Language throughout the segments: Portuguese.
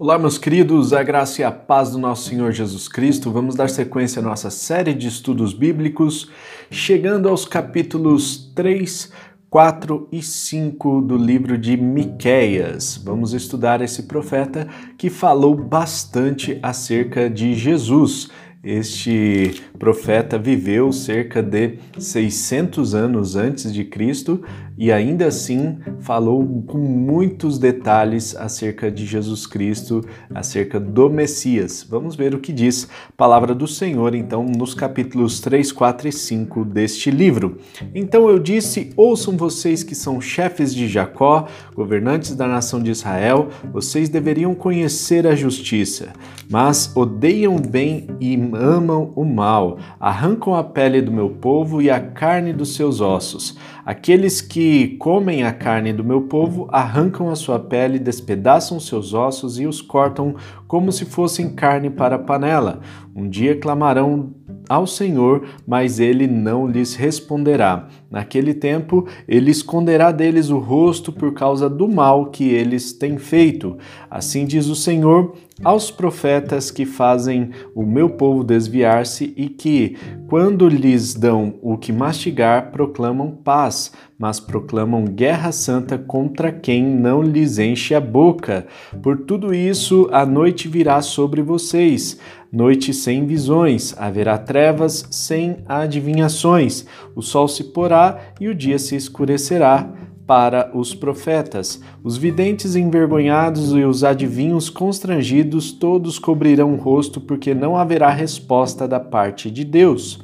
Olá, meus queridos, a graça e a paz do nosso Senhor Jesus Cristo. Vamos dar sequência à nossa série de estudos bíblicos, chegando aos capítulos 3, 4 e 5 do livro de Miqueias. Vamos estudar esse profeta que falou bastante acerca de Jesus. Este profeta viveu cerca de 600 anos antes de Cristo e ainda assim falou com muitos detalhes acerca de Jesus Cristo, acerca do Messias. Vamos ver o que diz a palavra do Senhor, então, nos capítulos 3, 4 e 5 deste livro. Então eu disse: Ouçam vocês que são chefes de Jacó, governantes da nação de Israel, vocês deveriam conhecer a justiça, mas odeiam o bem e amam o mal, arrancam a pele do meu povo e a carne dos seus ossos. Aqueles que comem a carne do meu povo arrancam a sua pele, despedaçam seus ossos e os cortam como se fossem carne para a panela. Um dia clamarão ao Senhor, mas ele não lhes responderá. Naquele tempo, ele esconderá deles o rosto por causa do mal que eles têm feito. Assim diz o Senhor aos profetas que fazem o meu povo desviar-se e que, quando lhes dão o que mastigar, proclamam paz, mas proclamam guerra santa contra quem não lhes enche a boca. Por tudo isso, a noite virá sobre vocês noite sem visões, haverá trevas sem adivinhações, o sol se porá e o dia se escurecerá para os profetas. Os videntes envergonhados e os adivinhos constrangidos todos cobrirão o rosto, porque não haverá resposta da parte de Deus.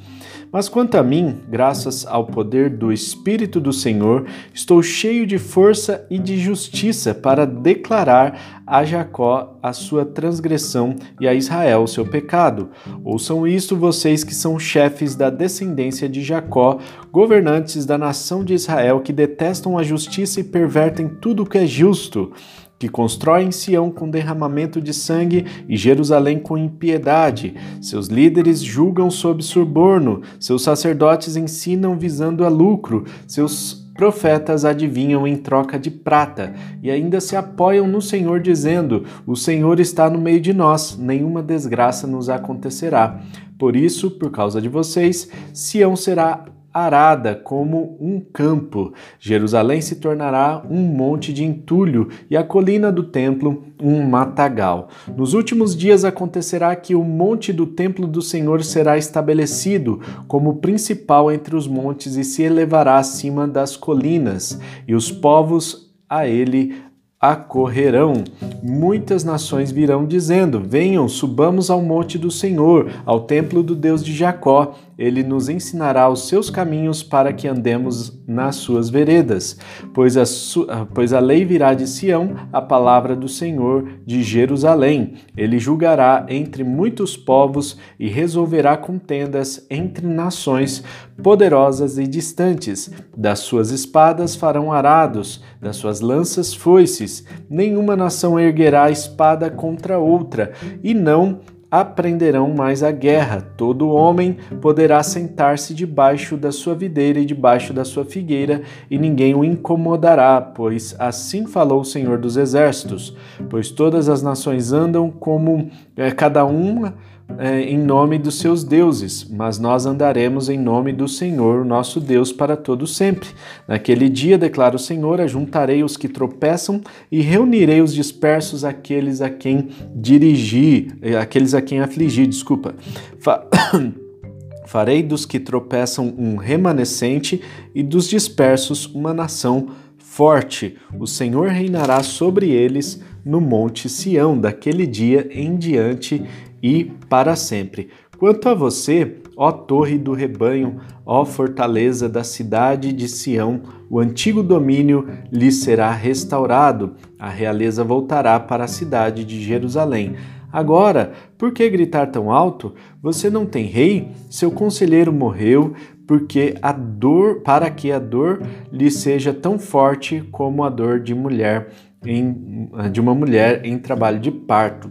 Mas quanto a mim, graças ao poder do Espírito do Senhor, estou cheio de força e de justiça para declarar a Jacó a sua transgressão e a Israel o seu pecado. Ouçam isto, vocês que são chefes da descendência de Jacó, governantes da nação de Israel, que detestam a justiça e pervertem tudo o que é justo que constroem Sião com derramamento de sangue e Jerusalém com impiedade. Seus líderes julgam sob suborno, seus sacerdotes ensinam visando a lucro, seus profetas adivinham em troca de prata e ainda se apoiam no Senhor, dizendo: O Senhor está no meio de nós, nenhuma desgraça nos acontecerá. Por isso, por causa de vocês, Sião será arada como um campo. Jerusalém se tornará um monte de entulho e a colina do templo um matagal. Nos últimos dias acontecerá que o monte do templo do Senhor será estabelecido como principal entre os montes e se elevará acima das colinas, e os povos a ele acorrerão. Muitas nações virão dizendo: Venham, subamos ao monte do Senhor, ao templo do Deus de Jacó ele nos ensinará os seus caminhos para que andemos nas suas veredas. Pois a, ah, pois a lei virá de Sião, a palavra do Senhor de Jerusalém. Ele julgará entre muitos povos e resolverá contendas entre nações poderosas e distantes. Das suas espadas farão arados, das suas lanças foices. Nenhuma nação erguerá espada contra outra, e não aprenderão mais a guerra. Todo homem poderá sentar-se debaixo da sua videira e debaixo da sua figueira, e ninguém o incomodará, pois assim falou o Senhor dos Exércitos. Pois todas as nações andam como é, cada uma é, em nome dos seus deuses, mas nós andaremos em nome do Senhor, nosso Deus, para todo sempre. Naquele dia, declara o Senhor, ajuntarei os que tropeçam e reunirei os dispersos, aqueles a quem dirigi, eh, aqueles a quem afligi, desculpa. Fa Farei dos que tropeçam um remanescente e dos dispersos uma nação forte. O Senhor reinará sobre eles no monte Sião, daquele dia em diante e para sempre. Quanto a você, ó torre do rebanho, ó fortaleza da cidade de Sião, o antigo domínio lhe será restaurado, a realeza voltará para a cidade de Jerusalém. Agora, por que gritar tão alto? Você não tem rei? Seu conselheiro morreu, porque a dor, para que a dor lhe seja tão forte como a dor de mulher em, de uma mulher em trabalho de parto.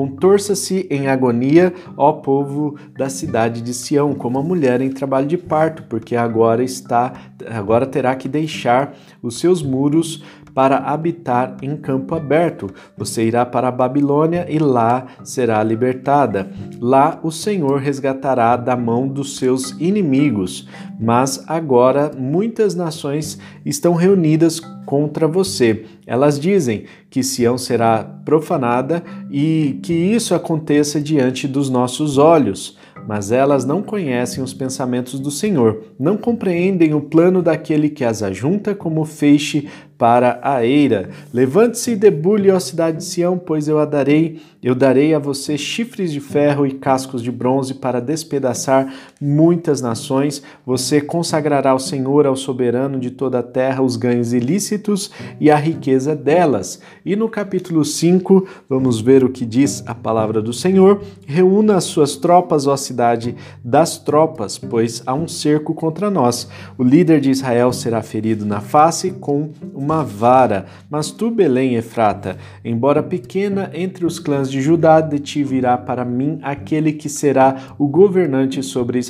Contorça-se em agonia, ó povo da cidade de Sião, como a mulher em trabalho de parto, porque agora está, agora terá que deixar os seus muros para habitar em campo aberto. Você irá para a Babilônia e lá será libertada. Lá o Senhor resgatará da mão dos seus inimigos. Mas agora muitas nações estão reunidas contra você. Elas dizem que Sião será profanada e que isso aconteça diante dos nossos olhos mas elas não conhecem os pensamentos do Senhor, não compreendem o plano daquele que as ajunta como feixe para a eira. Levante-se e debulhe, ó cidade de Sião, pois eu a darei, eu darei a você chifres de ferro e cascos de bronze para despedaçar muitas nações. Você consagrará ao Senhor, ao soberano de toda a terra, os ganhos ilícitos e a riqueza delas. E no capítulo 5, vamos ver o que diz a palavra do Senhor: reúna as suas tropas, ó cidade das tropas, pois há um cerco contra nós. O líder de Israel será ferido na face com uma vara. Mas tu, Belém Efrata, embora pequena entre os clãs de Judá, de ti virá para mim aquele que será o governante sobre Israel.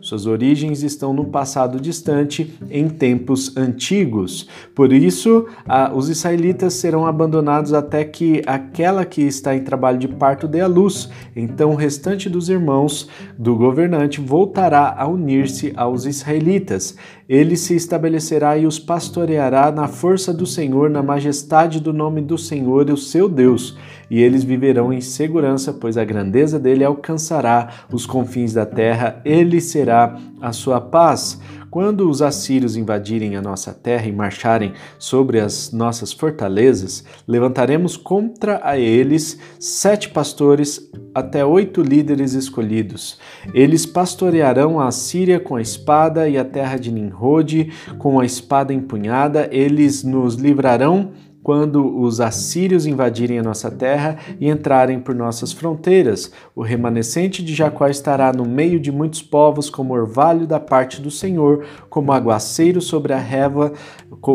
Suas origens estão no passado distante, em tempos antigos. Por isso, os israelitas serão abandonados até que aquela que está em trabalho de parto dê a luz. Então o restante dos irmãos do governante voltará a unir-se aos israelitas. Ele se estabelecerá e os pastoreará na força do Senhor, na majestade do nome do Senhor, o seu Deus, e eles viverão em segurança, pois a grandeza dele alcançará os confins da terra, ele será a sua paz. Quando os assírios invadirem a nossa terra e marcharem sobre as nossas fortalezas, levantaremos contra a eles sete pastores até oito líderes escolhidos. Eles pastorearão a Síria com a espada e a terra de Nimrod com a espada empunhada. Eles nos livrarão quando os assírios invadirem a nossa terra e entrarem por nossas fronteiras. O remanescente de Jacó estará no meio de muitos povos, como orvalho da parte do Senhor, como aguaceiro sobre a reva.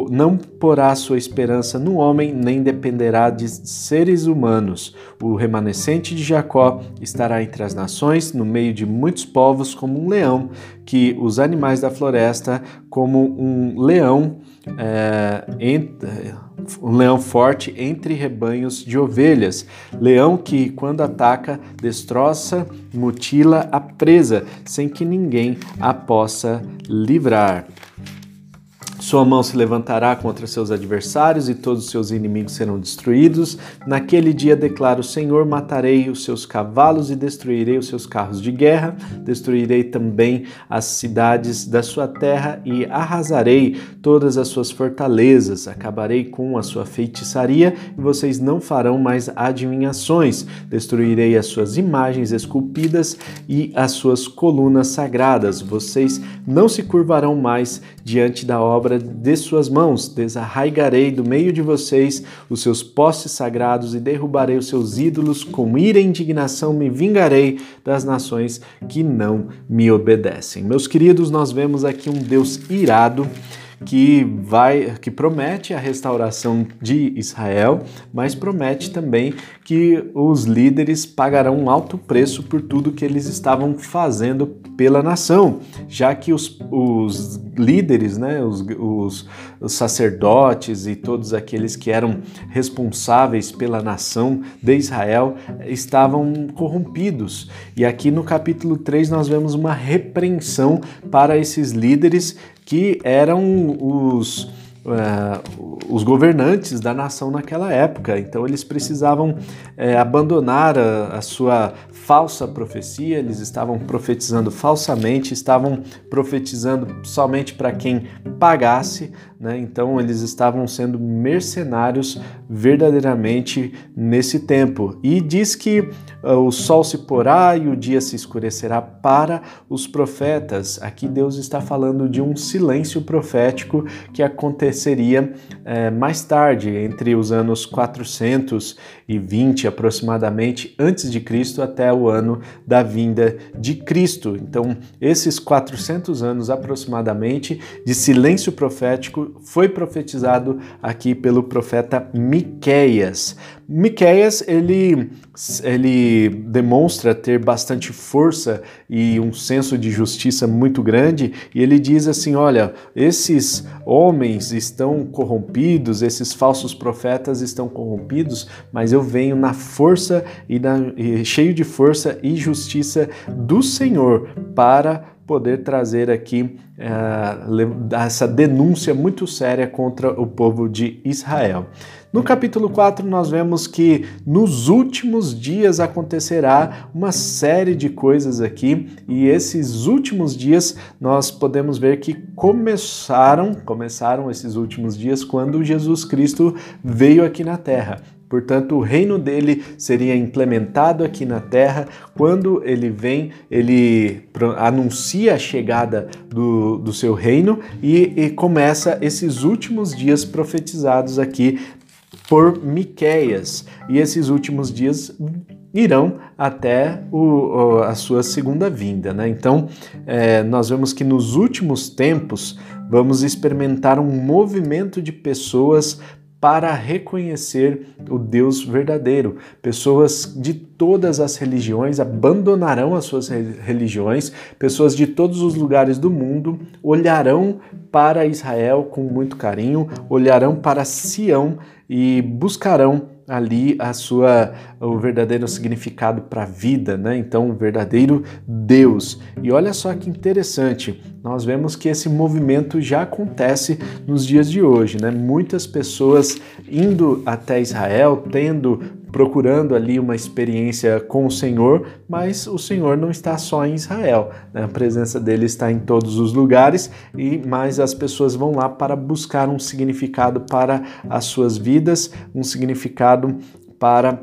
Não porá sua esperança no homem, nem dependerá de seres humanos. O remanescente de Jacó estará entre as nações, no meio de muitos povos, como um leão, que os animais da floresta, como um leão. É, um leão forte entre rebanhos de ovelhas, leão que, quando ataca, destroça, mutila a presa, sem que ninguém a possa livrar. Sua mão se levantará contra seus adversários e todos os seus inimigos serão destruídos. Naquele dia, declara o Senhor: matarei os seus cavalos e destruirei os seus carros de guerra. Destruirei também as cidades da sua terra e arrasarei todas as suas fortalezas. Acabarei com a sua feitiçaria e vocês não farão mais adivinhações. Destruirei as suas imagens esculpidas e as suas colunas sagradas. Vocês não se curvarão mais diante da obra de suas mãos. Desarraigarei do meio de vocês os seus postes sagrados e derrubarei os seus ídolos. Com ira e indignação me vingarei das nações que não me obedecem. Meus queridos, nós vemos aqui um Deus irado que vai que promete a restauração de Israel, mas promete também que os líderes pagarão um alto preço por tudo que eles estavam fazendo pela nação, já que os, os líderes, né, os, os, os sacerdotes e todos aqueles que eram responsáveis pela nação de Israel estavam corrompidos. E aqui no capítulo 3 nós vemos uma repreensão para esses líderes que eram os, uh, os governantes da nação naquela época. Então eles precisavam uh, abandonar a, a sua falsa profecia, eles estavam profetizando falsamente, estavam profetizando somente para quem pagasse, né? então eles estavam sendo mercenários verdadeiramente nesse tempo. E diz que uh, o sol se porá e o dia se escurecerá para os profetas. Aqui Deus está falando de um silêncio profético que aconteceria uh, mais tarde, entre os anos 420 aproximadamente antes de Cristo até o ano da vinda de Cristo. Então, esses 400 anos aproximadamente de silêncio silêncio foi profetizado aqui pelo profeta Miqueias. Miqueias ele, ele demonstra ter bastante força e um senso de justiça muito grande, e ele diz assim: olha, esses homens estão corrompidos, esses falsos profetas estão corrompidos, mas eu venho na força e, na, e cheio de força e justiça do Senhor para poder trazer aqui uh, essa denúncia muito séria contra o povo de Israel. No capítulo 4, nós vemos que nos últimos dias acontecerá uma série de coisas aqui, e esses últimos dias nós podemos ver que começaram, começaram esses últimos dias quando Jesus Cristo veio aqui na terra. Portanto, o reino dele seria implementado aqui na terra. Quando ele vem, ele anuncia a chegada do, do seu reino e, e começa esses últimos dias profetizados aqui por Miqueias. E esses últimos dias irão até o, a sua segunda vinda. Né? Então, é, nós vemos que nos últimos tempos vamos experimentar um movimento de pessoas para reconhecer o Deus verdadeiro. Pessoas de todas as religiões abandonarão as suas religiões, pessoas de todos os lugares do mundo olharão para Israel com muito carinho, olharão para Sião e buscarão ali a sua o verdadeiro significado para a vida, né? Então, o verdadeiro Deus. E olha só que interessante, nós vemos que esse movimento já acontece nos dias de hoje, né? Muitas pessoas indo até Israel, tendo procurando ali uma experiência com o Senhor, mas o Senhor não está só em Israel, né? a presença dele está em todos os lugares e mais as pessoas vão lá para buscar um significado para as suas vidas, um significado para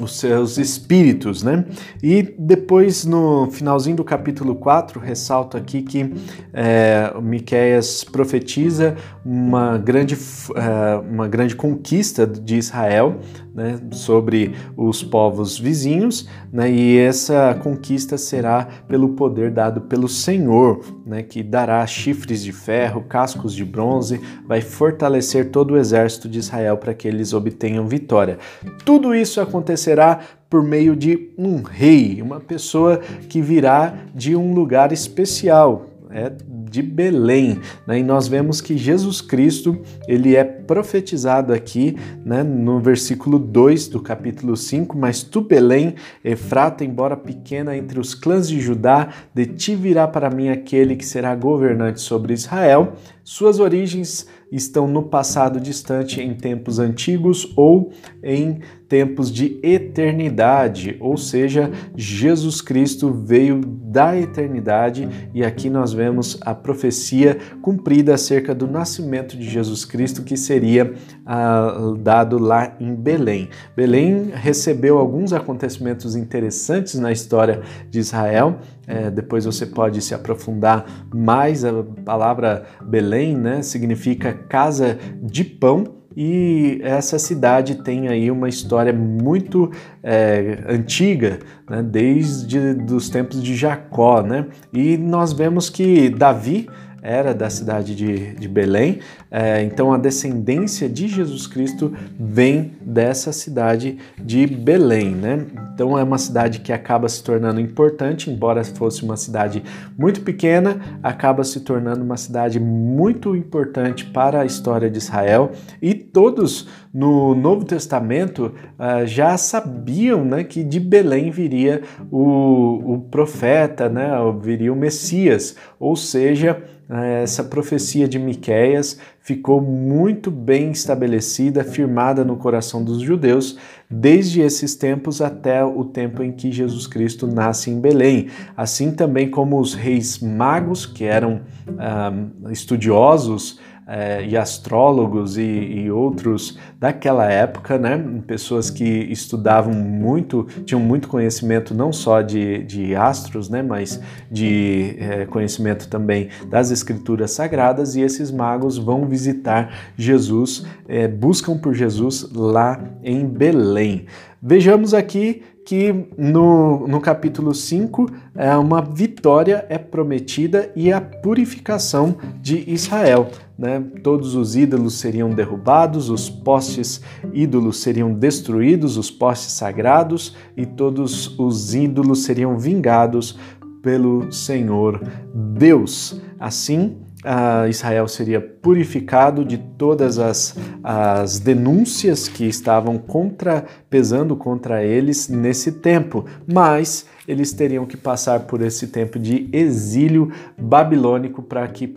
os seus espíritos, né? E depois, no finalzinho do capítulo 4, ressalto aqui que é, Miqueias profetiza uma grande, é, uma grande conquista de Israel né, sobre os povos vizinhos, né, e essa conquista será pelo poder dado pelo Senhor, né, que dará chifres de ferro, cascos de bronze, vai fortalecer todo o exército de Israel para que eles obtenham vitória. Tudo isso acontecerá por meio de um rei, uma pessoa que virá de um lugar especial, é de Belém, né? e nós vemos que Jesus Cristo ele é profetizado aqui né, no versículo 2 do capítulo 5, mas tu, Belém, Efrata, embora pequena entre os clãs de Judá, de ti virá para mim aquele que será governante sobre Israel, suas origens estão no passado distante, em tempos antigos ou em tempos de eternidade, ou seja, Jesus Cristo veio da eternidade e aqui nós vemos a profecia cumprida acerca do nascimento de Jesus Cristo que seria ah, dado lá em Belém. Belém recebeu alguns acontecimentos interessantes na história de Israel. É, depois você pode se aprofundar mais. A palavra Belém né, significa casa de pão e essa cidade tem aí uma história muito é, antiga, né, desde os tempos de Jacó, né? E nós vemos que Davi era da cidade de, de Belém, é, então a descendência de Jesus Cristo vem dessa cidade de Belém, né? Então é uma cidade que acaba se tornando importante, embora fosse uma cidade muito pequena, acaba se tornando uma cidade muito importante para a história de Israel. E todos no Novo Testamento uh, já sabiam né, que de Belém viria o, o profeta, né, viria o Messias, ou seja, essa profecia de Miqueias ficou muito bem estabelecida, firmada no coração dos judeus, desde esses tempos até o tempo em que Jesus Cristo nasce em Belém. Assim também como os reis magos, que eram ah, estudiosos é, e astrólogos e, e, outros daquela época, né? pessoas que estudavam muito, tinham muito conhecimento não só de, de astros, né? mas de é, conhecimento também das escrituras sagradas, e esses magos vão visitar Jesus, é, buscam por Jesus lá em Belém. Vejamos aqui que no, no capítulo 5 é uma vitória é prometida e a purificação de Israel. Né? Todos os ídolos seriam derrubados, os postes ídolos seriam destruídos, os postes sagrados, e todos os ídolos seriam vingados pelo Senhor Deus. Assim, uh, Israel seria purificado de todas as, as denúncias que estavam contra, pesando contra eles nesse tempo, mas eles teriam que passar por esse tempo de exílio babilônico para que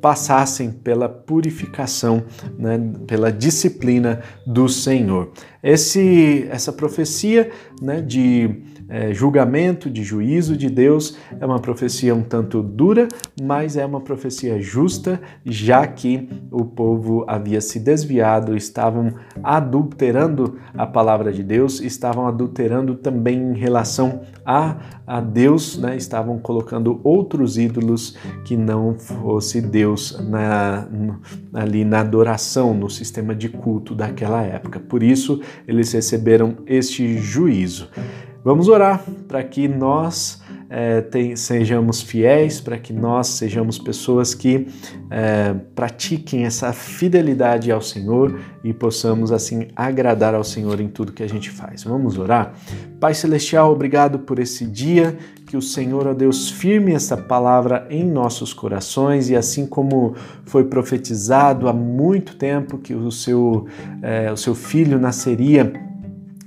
passassem pela purificação, né, pela disciplina do Senhor. Esse, essa profecia né, de é, julgamento, de juízo de Deus é uma profecia um tanto dura, mas é uma profecia justa, já que o povo havia se desviado, estavam adulterando a palavra de Deus, estavam adulterando também em relação a, a Deus, né, estavam colocando outros ídolos que não fosse Deus na, ali na adoração, no sistema de culto daquela época. Por isso, eles receberam este juízo. Vamos orar para que nós é, tem, sejamos fiéis, para que nós sejamos pessoas que é, pratiquem essa fidelidade ao Senhor e possamos assim agradar ao Senhor em tudo que a gente faz. Vamos orar? Pai Celestial, obrigado por esse dia, que o Senhor, ó Deus, firme essa palavra em nossos corações e assim como foi profetizado há muito tempo que o seu, é, o seu filho nasceria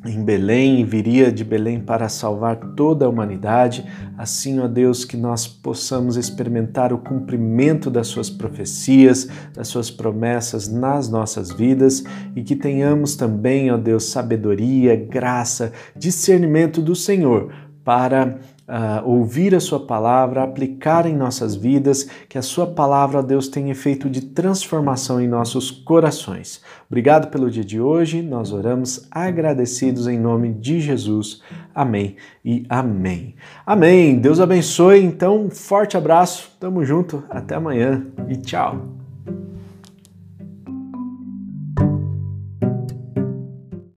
em Belém e viria de Belém para salvar toda a humanidade. Assim, ó Deus, que nós possamos experimentar o cumprimento das Suas profecias, das Suas promessas nas nossas vidas e que tenhamos também, ó Deus, sabedoria, graça, discernimento do Senhor para uh, ouvir a Sua palavra, aplicar em nossas vidas, que a Sua palavra, Deus, tenha efeito de transformação em nossos corações. Obrigado pelo dia de hoje, nós oramos agradecidos em nome de Jesus. Amém e amém. Amém. Deus abençoe. Então, um forte abraço, tamo junto, até amanhã e tchau.